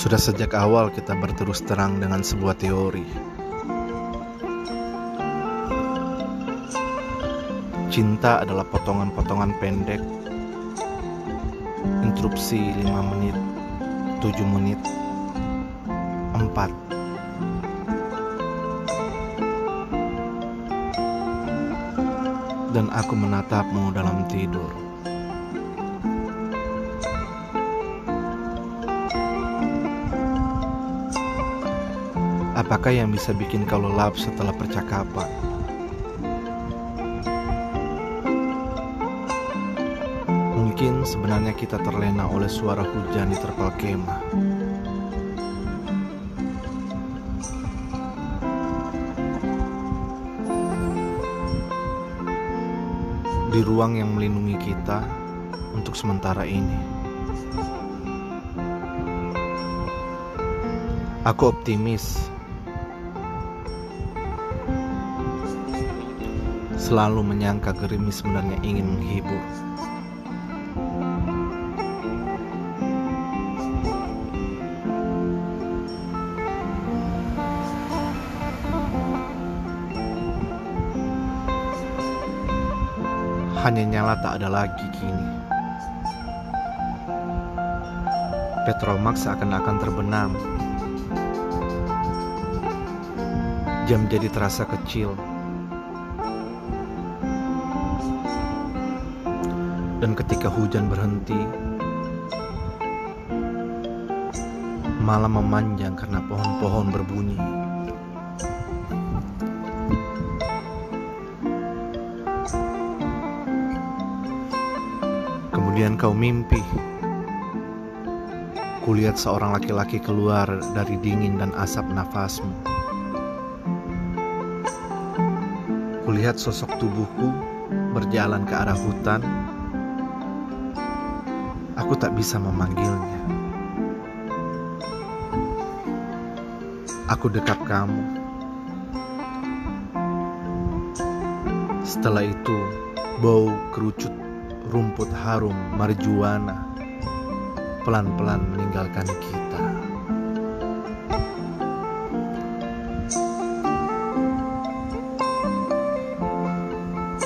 Sudah sejak awal kita berterus terang dengan sebuah teori. Cinta adalah potongan-potongan pendek, interupsi 5 menit, 7 menit, 4. Dan aku menatapmu dalam tidur. Apakah yang bisa bikin kau lelap setelah percakapan? Mungkin sebenarnya kita terlena oleh suara hujan di terpal kemah. Di ruang yang melindungi kita untuk sementara ini. Aku optimis selalu menyangka gerimis sebenarnya ingin menghibur. Hanya nyala tak ada lagi kini. Petromax seakan-akan terbenam. Jam jadi terasa kecil. Dan ketika hujan berhenti, malam memanjang karena pohon-pohon berbunyi. Kemudian kau mimpi. Kulihat seorang laki-laki keluar dari dingin dan asap nafasmu. Kulihat sosok tubuhku berjalan ke arah hutan. Aku tak bisa memanggilnya. Aku dekap kamu. Setelah itu, bau kerucut rumput harum marijuana pelan-pelan meninggalkan kita.